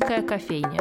Шумерийская кофейня.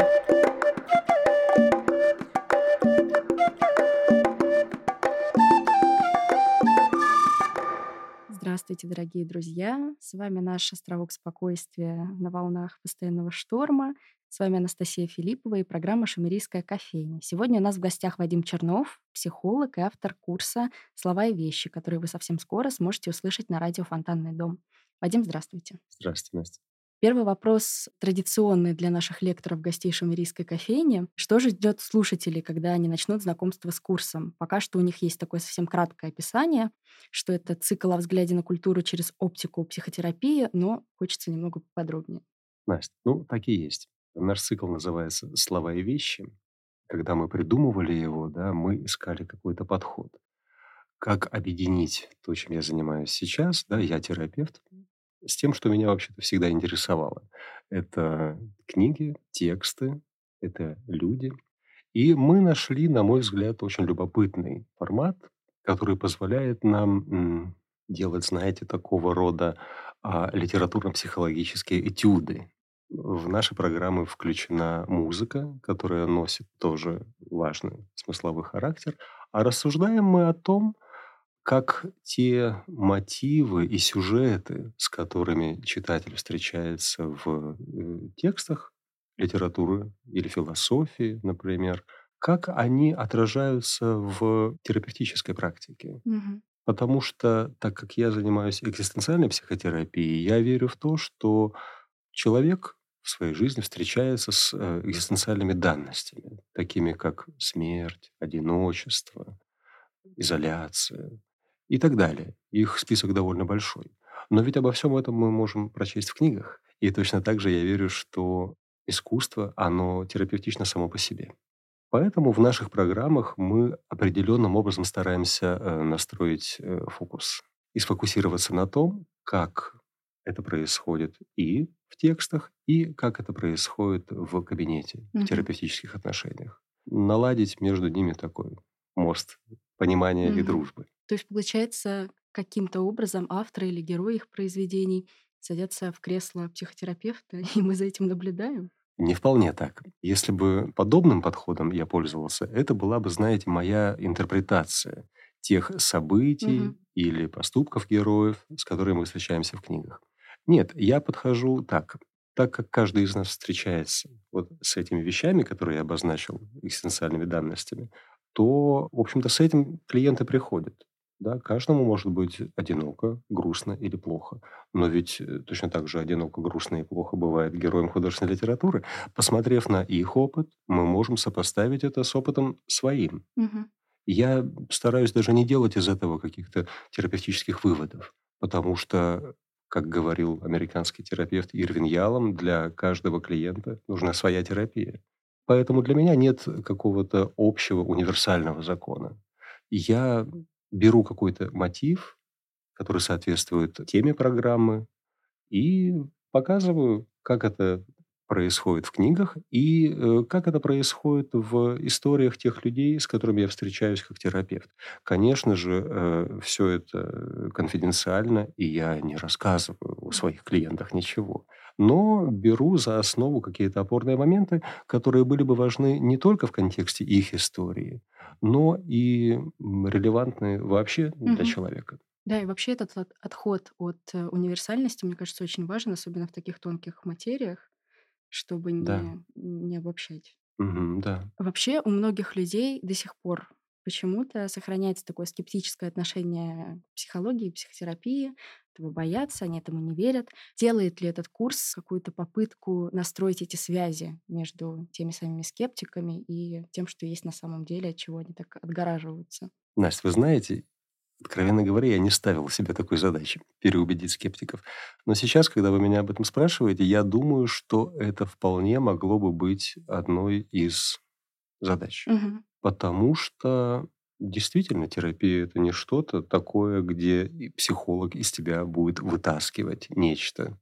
Здравствуйте, дорогие друзья! С вами наш островок спокойствия на волнах постоянного шторма. С вами Анастасия Филиппова и программа «Шумерийская кофейня». Сегодня у нас в гостях Вадим Чернов, психолог и автор курса «Слова и вещи», который вы совсем скоро сможете услышать на радио «Фонтанный дом». Вадим, здравствуйте. Здравствуйте, Настя. Первый вопрос традиционный для наших лекторов гостей Шумерийской кофейни. Что же ждет слушателей, когда они начнут знакомство с курсом? Пока что у них есть такое совсем краткое описание, что это цикл о взгляде на культуру через оптику психотерапии, но хочется немного подробнее. Настя, ну, и есть. Наш цикл называется «Слова и вещи». Когда мы придумывали его, да, мы искали какой-то подход. Как объединить то, чем я занимаюсь сейчас, да, я терапевт, с тем, что меня вообще-то всегда интересовало. Это книги, тексты, это люди. И мы нашли, на мой взгляд, очень любопытный формат, который позволяет нам делать, знаете, такого рода а, литературно-психологические этюды. В наши программы включена музыка, которая носит тоже важный смысловой характер. А рассуждаем мы о том, как те мотивы и сюжеты, с которыми читатель встречается в э, текстах литературы или философии, например, как они отражаются в терапевтической практике. Мгм. Потому что, так как я занимаюсь экзистенциальной психотерапией, я верю в то, что человек в своей жизни встречается с э, экзистенциальными данностями, такими как смерть, одиночество, изоляция, и так далее. Их список довольно большой. Но ведь обо всем этом мы можем прочесть в книгах. И точно так же я верю, что искусство, оно терапевтично само по себе. Поэтому в наших программах мы определенным образом стараемся э, настроить э, фокус и сфокусироваться на том, как это происходит и в текстах, и как это происходит в кабинете, в терапевтических отношениях. Наладить между ними такой мост понимания и дружбы. То есть, получается, каким-то образом авторы или герои их произведений садятся в кресло психотерапевта, и мы за этим наблюдаем? Не вполне так. Если бы подобным подходом я пользовался, это была бы, знаете, моя интерпретация тех событий Мгм. или поступков героев, с которыми мы встречаемся в книгах. Нет, я подхожу так. Так как каждый из нас встречается вот с этими вещами, которые я обозначил, экзистенциальными данностями, то, в общем-то, с этим клиенты приходят. Да, каждому может быть одиноко, грустно или плохо. Но ведь э, точно так же одиноко, грустно и плохо бывает героям художественной литературы. Посмотрев на их опыт, мы можем сопоставить это с опытом своим. Мгм. Я стараюсь даже не делать из этого каких-то терапевтических выводов, потому что, как говорил американский терапевт Ирвин Ялом, для каждого клиента нужна своя терапия. Поэтому для меня нет какого-то общего универсального закона. Я беру какой-то мотив, который соответствует теме программы, и показываю, как это происходит в книгах и э, как это происходит в историях тех людей, с которыми я встречаюсь как терапевт. Конечно же, э, все это конфиденциально, и я не рассказываю о своих клиентах ничего. Но беру за основу какие-то опорные моменты, которые были бы важны не только в контексте их истории, но и релевантны вообще для Мгм. человека. Да, и вообще этот от- отход от э, универсальности, мне кажется, очень важен, особенно в таких тонких материях, чтобы Да. не, не обобщать. Мгм, да. Вообще у многих людей до сих пор почему-то сохраняется такое скептическое отношение к психологии психотерапии. Этого боятся, они этому не верят. Делает ли этот курс какую-то попытку настроить эти связи между теми самыми скептиками и тем, что есть на самом деле, от чего они так отгораживаются? Настя, вы знаете, откровенно говоря, я не ставил себе такой задачи переубедить скептиков. Но сейчас, когда вы меня об этом спрашиваете, я думаю, что это вполне могло бы быть одной из задач. Мгм. Потому что действительно терапия это не что-то такое, где психолог из тебя будет вытаскивать нечто.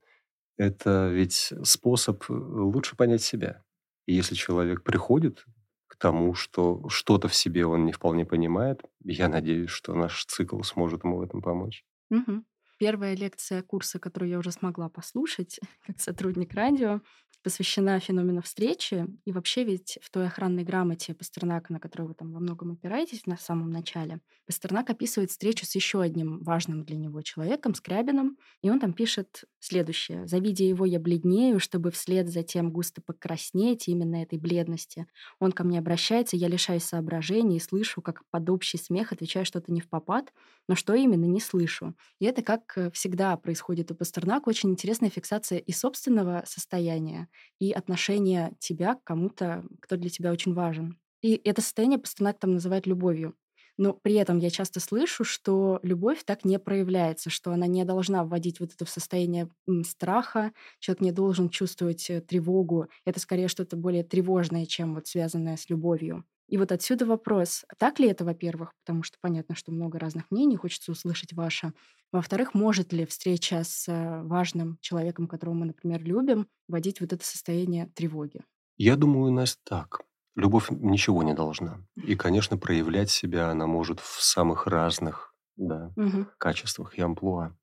Это ведь способ э, лучше понять себя. И если человек приходит к тому, что что-то в себе он не вполне понимает, я надеюсь, что наш цикл сможет ему в этом помочь. Мгм. Первая лекция курса, которую я уже смогла послушать как сотрудник радио, посвящена феномену встречи. И вообще ведь в той охранной грамоте Пастернака, на которую вы там во многом опираетесь на самом начале, Пастернак описывает встречу с еще одним важным для него человеком, Скрябиным. И он там пишет следующее. «Завидя его, я бледнею, чтобы вслед за тем густо покраснеть именно этой бледности. Он ко мне обращается, я лишаюсь соображений и слышу, как под общий смех отвечаю что-то не в попад, но что именно, не слышу. И это, как э, всегда происходит у Пастернака, очень интересная фиксация и собственного состояния, и отношения тебя к кому-то, кто для тебя очень важен. И это состояние Пастернак там называет любовью. Но при этом я часто слышу, что любовь так не проявляется, что она не должна вводить вот это в состояние страха, человек не должен чувствовать э, тревогу. Это скорее что-то более тревожное, чем вот связанное с любовью. И вот отсюда вопрос, так ли это, во-первых, потому что понятно, что много разных мнений, хочется услышать ваше. Во-вторых, может ли встреча с э, важным человеком, которого мы, например, любим, вводить вот это состояние тревоги? Я думаю, Настя, так. Любовь ничего не должна. И, конечно, проявлять себя она может в самых разных да, Мгм. качествах и амплуа.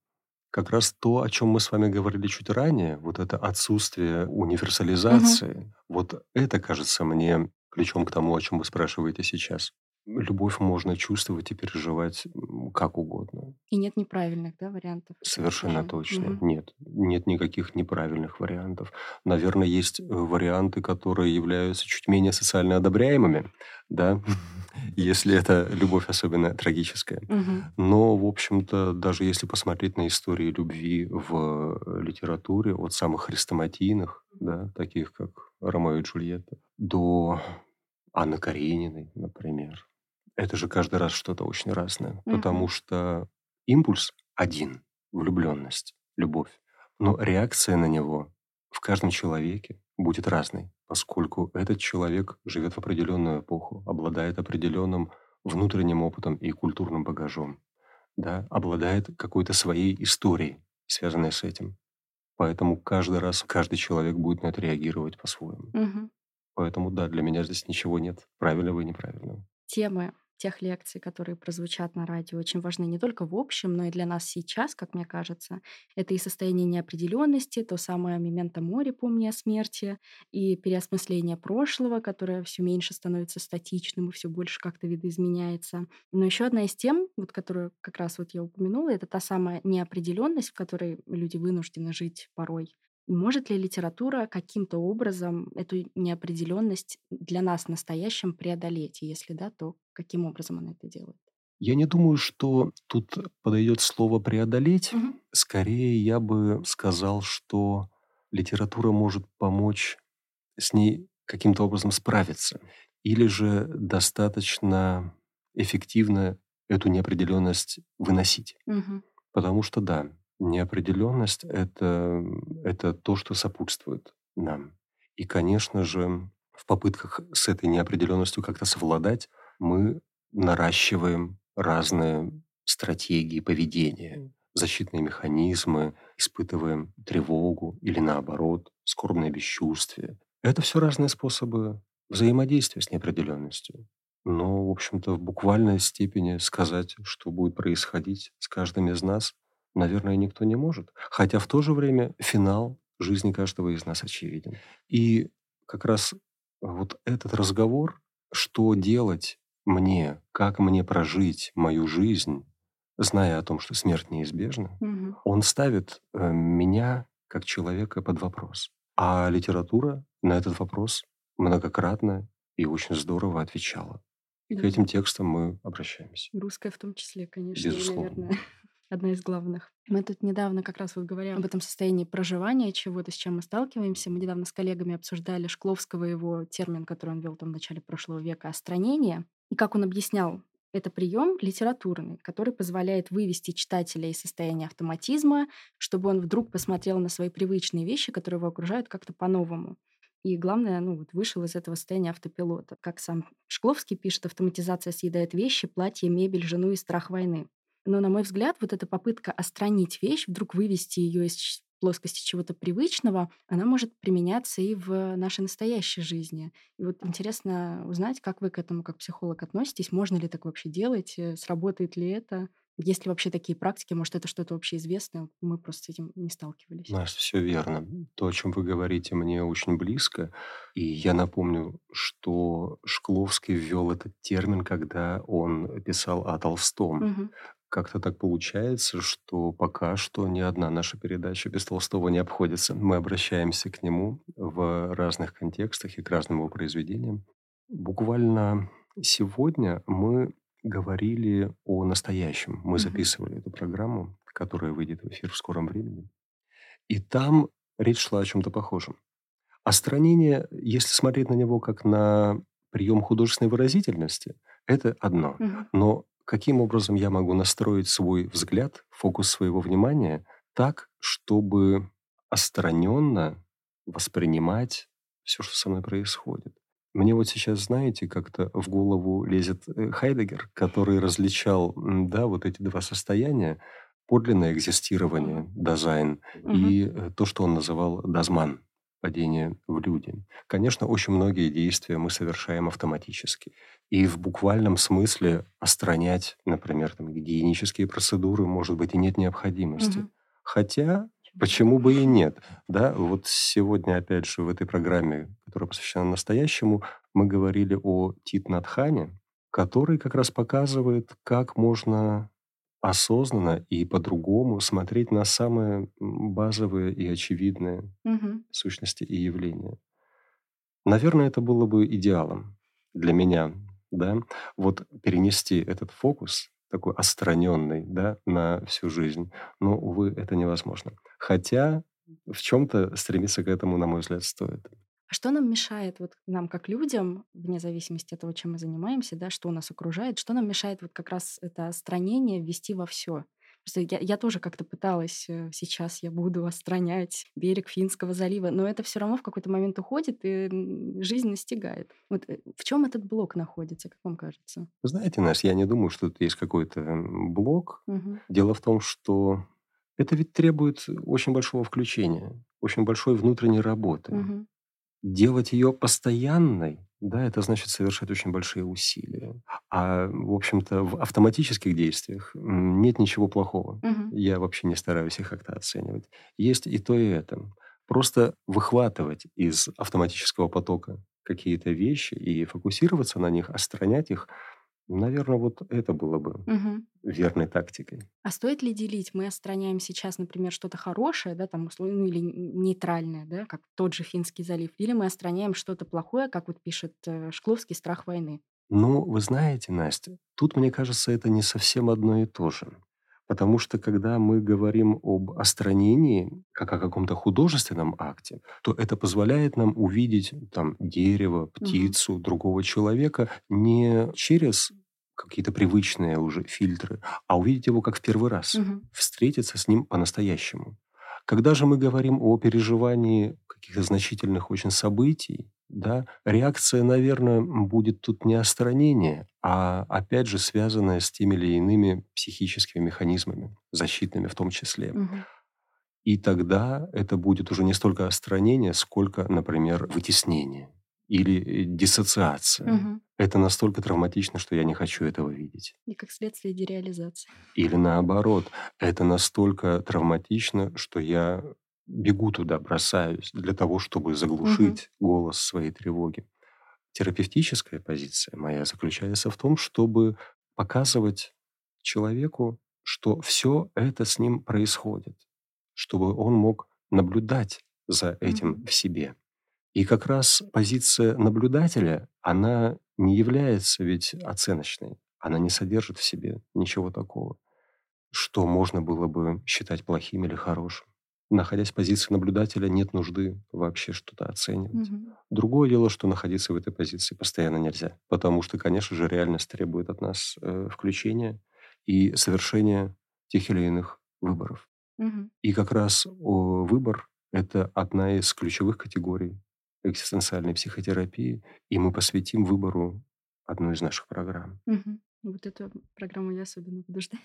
Как раз то, о чем мы с вами говорили чуть ранее, вот это отсутствие универсализации, вот это кажется мне ключом к тому, о чем вы спрашиваете сейчас. Любовь можно чувствовать и переживать как угодно. И нет неправильных, да, вариантов. Совершенно Скажем. точно. Мгм. Нет, нет никаких неправильных вариантов. Наверное, есть э, варианты, которые являются чуть менее социально одобряемыми, да, если это любовь особенно трагическая. Но, в общем-то, даже если посмотреть на истории любви в э, литературе, от самых хрестоматийных, да, таких как Ромео и Джульетта, до Анны Карениной, например, это же каждый раз что-то очень разное, Мгм. потому что импульс один – влюбленность, любовь, но реакция на него в каждом человеке будет разной, поскольку этот человек живет в определенную эпоху, обладает определенным внутренним опытом и культурным багажом, да, обладает какой-то своей историей, связанной с этим. Поэтому каждый раз каждый человек будет на это реагировать по-своему. Мгм. Поэтому да, для меня здесь ничего нет правильного и неправильного. Темы тех лекций, которые прозвучат на радио, очень важны не только в общем, но и для нас сейчас, как мне кажется. Это и состояние неопределенности, то самое мементо море, помни о смерти, и переосмысление прошлого, которое все меньше становится статичным и все больше как-то видоизменяется. Но еще одна из тем, вот которую как раз вот я упомянула, это та самая неопределенность, в которой люди вынуждены жить порой. Может ли литература каким-то образом эту неопределенность для нас настоящим преодолеть? И если да, то каким образом она это делает? Я не думаю, что тут подойдет слово преодолеть. Мгм. Скорее, я бы сказал, что литература может помочь с ней каким-то образом справиться. Или же достаточно эффективно эту неопределенность выносить. Мгм. Потому что да, неопределенность это, это то, что сопутствует нам. И, конечно же, в попытках с этой неопределенностью как-то совладать, мы наращиваем разные стратегии поведения, защитные механизмы, испытываем тревогу или наоборот, скорбное бесчувствие. Это все разные способы взаимодействия с неопределенностью. Но, в общем-то, в буквальной степени сказать, что будет происходить с каждым из нас, наверное, никто не может. Хотя в то же время финал жизни каждого из нас очевиден. И как раз вот этот разговор, что делать мне, как мне прожить мою жизнь, зная о том, что смерть неизбежна, Мгм. он ставит э, меня как человека под вопрос. А литература на этот вопрос многократно и очень здорово отвечала. И к Да. этим текстам мы обращаемся. Русская в том числе, конечно, Безусловно. наверное, одна из главных. Мы тут недавно как раз вот говоря об этом состоянии проживания чего-то, с чем мы сталкиваемся. Мы недавно с коллегами обсуждали Шкловского его термин, который он вел там в начале прошлого века, остранение. И как он объяснял, это прием литературный, который позволяет вывести читателя из состояния автоматизма, чтобы он вдруг посмотрел на свои привычные вещи, которые его окружают, как-то по-новому. И главное, ну вот вышел из этого состояния автопилота. Как сам Шкловский пишет, автоматизация съедает вещи, платье, мебель, жену и страх войны. Но, на мой взгляд, вот эта попытка остранить вещь, вдруг вывести ее из плоскости чего-то привычного, она может применяться и в нашей настоящей жизни. И вот интересно узнать, как вы к этому как психолог относитесь, можно ли так вообще делать, э, сработает ли это? Есть ли вообще такие практики? Может, это что-то общеизвестное? Мы просто с этим не сталкивались. Настя, все верно. То, о чем вы говорите, мне очень близко. И я напомню, что Шкловский ввел этот термин, когда он писал о Толстом. Мгм. Как-то так получается, что пока что ни одна наша передача без Толстого не обходится. Мы обращаемся к нему в разных контекстах и к разным его произведениям. Буквально сегодня мы говорили о настоящем. Мы записывали эту программу, которая выйдет в эфир в скором времени. И там речь шла о чем-то похожем. Остранение, если смотреть на него как на прием художественной выразительности, это одно. Но каким образом я могу настроить свой взгляд, фокус своего внимания так, чтобы отстраненно воспринимать все, что со мной происходит? Мне вот сейчас, знаете, как-то в голову лезет э, Хайдегер, который различал, да, вот эти два состояния, подлинное экзистирование, дизайн, Мгм. и э, то, что он называл дазман, падение в люди. Конечно, очень многие действия мы совершаем автоматически. И в буквальном смысле остранять, например, там, гигиенические процедуры, может быть, и нет необходимости. Мгм. Хотя, почему бы и нет? Да, вот сегодня, опять же, в этой программе, которая посвящена настоящему, мы говорили о Тит Надхане, который как раз показывает, как можно осознанно и по-другому смотреть на самые базовые и очевидные Мгм. сущности и явления. Наверное, это было бы идеалом для меня, да, вот перенести этот фокус такой отстраненный, да, на всю жизнь. Но, увы, это невозможно. Хотя в чем-то стремиться к этому, на мой взгляд, стоит. А что нам мешает, вот нам как людям, вне зависимости от того, чем мы занимаемся, да, что нас окружает, что нам мешает вот как раз это отстранение ввести во все? Просто я, я тоже как-то пыталась, э, сейчас я буду отстранять берег Финского залива, но это все равно в какой-то момент уходит, и жизнь настигает. Вот э, в чем этот блок находится, как вам кажется? Знаете, Настя, я не думаю, что тут есть какой-то блок. Мгм. Дело в том, что это ведь требует очень большого включения, очень большой внутренней работы. Мгм. Делать ее постоянной, да, это значит совершать очень большие усилия. А, в общем-то, в автоматических действиях нет ничего плохого. Мгм. Я вообще не стараюсь их как-то оценивать. Есть и то, и это. Просто выхватывать из автоматического потока какие-то вещи и фокусироваться на них, отстранять их, наверное, вот это было бы Мгм. верной тактикой. А стоит ли делить? Мы отстраняем сейчас, например, что-то хорошее, да, там, условно, ну, или нейтральное, да, как тот же Финский залив, или мы отстраняем что-то плохое, как вот пишет э, Шкловский «Страх войны». Ну, вы знаете, Настя, тут, мне кажется, это не совсем одно и то же. Потому что когда мы говорим об остранении, как о каком-то художественном акте, то это позволяет нам увидеть там дерево, птицу, другого человека не через какие-то привычные уже фильтры, а увидеть его как в первый раз, Мгм. встретиться с ним по-настоящему. Когда же мы говорим о переживании каких-то значительных очень событий, да, реакция, наверное, будет тут не отстранение, а опять же связанная с теми или иными психическими механизмами, защитными в том числе. Мгм. И тогда это будет уже не столько отстранение, сколько, например, вытеснение или диссоциация. Мгм. Это настолько травматично, что я не хочу этого видеть. И как следствие дереализации. Или наоборот, это настолько травматично, что я бегу туда, бросаюсь для того, чтобы заглушить голос своей тревоги. Терапевтическая позиция моя заключается в том, чтобы показывать человеку, что все это с ним происходит, чтобы он мог наблюдать за этим Мгм. в себе. И как раз позиция наблюдателя, она не является ведь оценочной, она не содержит в себе ничего такого, что можно было бы считать плохим или хорошим. Находясь в позиции наблюдателя, нет нужды вообще что-то оценивать. Мгм. Другое дело, что находиться в этой позиции постоянно нельзя, потому что, конечно же, реальность требует от нас э, включения и совершения тех или иных выборов. Мгм. И как раз о, выбор – это одна из ключевых категорий экзистенциальной психотерапии, и мы посвятим выбору одну из наших программ. Мгм. Вот эту программу я особенно буду ждать.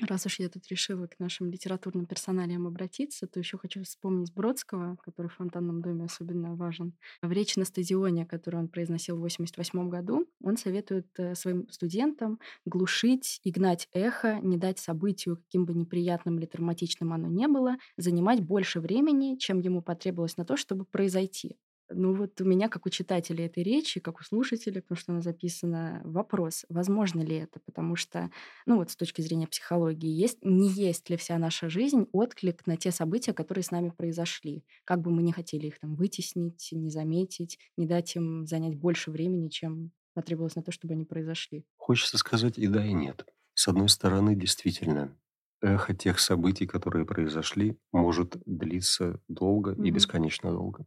Раз уж я тут решила к нашим литературным персоналиям обратиться, то еще хочу вспомнить Бродского, который в «Фонтанном доме» особенно важен. В речи на стадионе, которую он произносил в 1988 году, он советует э, своим студентам глушить и гнать эхо, не дать событию, каким бы неприятным или травматичным оно не было, занимать больше времени, чем ему потребовалось на то, чтобы произойти. Ну вот у меня, как у читателя этой речи, как у слушателя, потому что она записана, вопрос, возможно ли это? Потому что, ну вот с точки зрения психологии, есть, не есть ли вся наша жизнь отклик на те события, которые с нами произошли? Как бы мы не хотели их там вытеснить, не заметить, не дать им занять больше времени, чем потребовалось на то, чтобы они произошли. Хочется сказать и да, и нет. С одной стороны, действительно, эхо тех событий, которые произошли, может длиться долго и Мгм. бесконечно долго.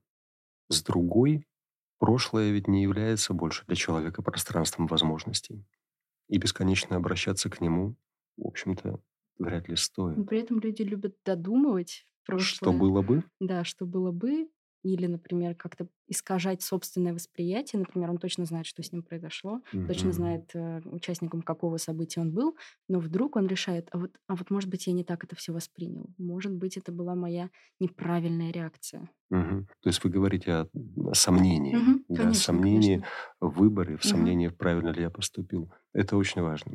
С другой, прошлое ведь не является больше для человека пространством возможностей. И бесконечно обращаться к нему, в общем-то, вряд ли Но стоит. при этом люди любят додумывать Что прошлое. было бы? Да, что было бы, или, например, как-то искажать собственное восприятие. Например, он точно знает, что с ним произошло, точно Мгм. знает, э, участником какого события он был, но вдруг он решает, а вот, а вот может быть, я не так это все воспринял. Может быть, это была моя неправильная реакция. Мгм. То есть вы говорите о о сомнении, Мгм. да, Конечно, сомнении конечно. в выборе, в сомнении, правильно ли я поступил. Это очень важно.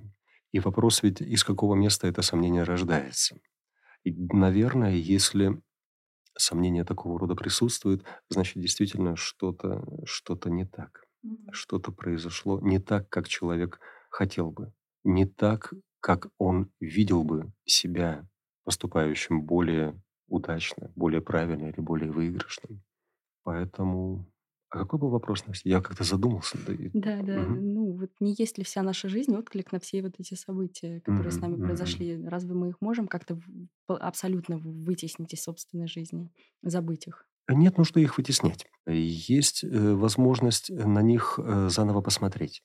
И вопрос ведь, из какого места это сомнение рождается. И, наверное, если сомнение такого рода присутствует, значит, действительно что-то что не так. Что-то произошло не так, как человек хотел бы. Не так, как он видел бы себя поступающим более удачно, более правильно или более выигрышным. Поэтому А какой был вопрос? Я как-то задумался. Да и Да, да. Мгм. Ну, вот не есть ли вся наша жизнь отклик на все вот эти события, которые с Мгм, нами произошли? Разве мы их можем как-то абсолютно вытеснить из собственной жизни, забыть их? Нет нужды их вытеснять. Есть, э, возможность на них, э, заново посмотреть,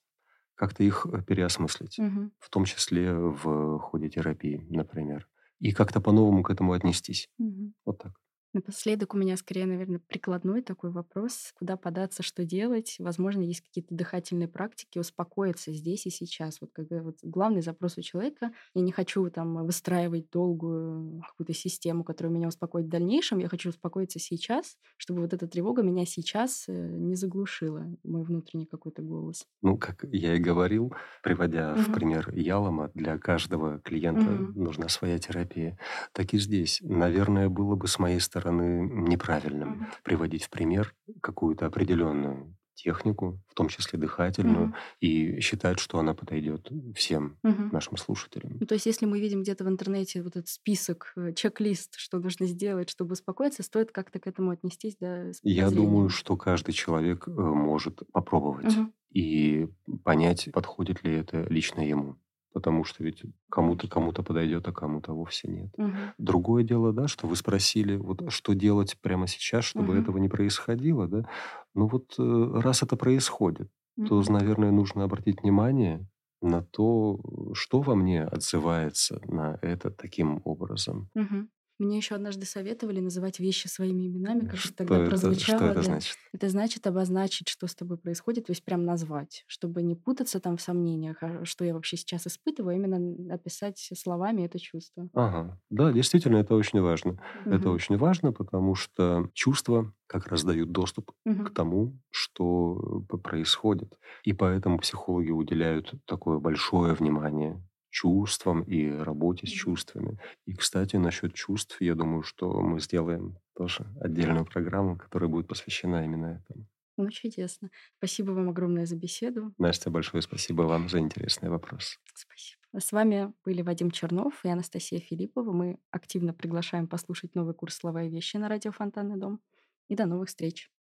как-то их, э, переосмыслить, Мгм. в том числе в ходе терапии, например, и как-то по-новому к этому отнестись. Мгм. Вот так. Напоследок у меня скорее, наверное, прикладной такой вопрос. Куда податься, что делать? Возможно, есть какие-то дыхательные практики, успокоиться здесь и сейчас. Вот когда вот главный запрос у человека, я не хочу там выстраивать долгую какую-то систему, которая меня успокоит в дальнейшем, я хочу успокоиться сейчас, чтобы вот эта тревога меня сейчас э, не заглушила, мой внутренний какой-то голос. Ну, как я и говорил, приводя в Мгм. пример Ялома, для каждого клиента Мгм. нужна своя терапия. Так и здесь. Наверное, было бы с моей стороны неправильным Мгм. приводить в пример какую-то определенную технику, в том числе дыхательную, Мгм. и считать, что она подойдет всем Мгм. нашим слушателям. Ну, то есть, если мы видим где-то в интернете вот этот список, э, чек-лист, что нужно сделать, чтобы успокоиться, стоит как-то к этому отнестись, да, Я думаю, что каждый человек э, может попробовать Мгм. и понять, подходит ли это лично ему. Потому что ведь кому-то кому-то подойдет, а кому-то вовсе нет. Мгм. Другое дело, да, что вы спросили, вот что делать прямо сейчас, чтобы Мгм. этого не происходило, да? Ну вот э, раз это происходит, то, Мгм. наверное, нужно обратить внимание на то, что во мне отзывается на это таким образом. Мгм. Мне еще однажды советовали называть вещи своими именами, как Что тогда это, прозвучало. что это да. значит? Это значит обозначить, что с тобой происходит, то есть прям назвать, чтобы не путаться там в сомнениях, а что я вообще сейчас испытываю, а именно описать словами это чувство. Ага, да, действительно, это очень важно. Это Мгм. очень важно, потому что чувства как раз дают доступ к Мгм. тому, что происходит. И поэтому психологи уделяют такое большое внимание чувствам и работе с чувствами. И, кстати, насчет чувств, я думаю, что мы сделаем тоже отдельную программу, которая будет посвящена именно этому. Ну, чудесно. Спасибо вам огромное за беседу. Настя, большое спасибо вам за интересный вопрос. Спасибо. С вами были Вадим Чернов и Анастасия Филиппова. Мы активно приглашаем послушать новый курс «Слова и вещи» на радио «Фонтанный дом». И до новых встреч.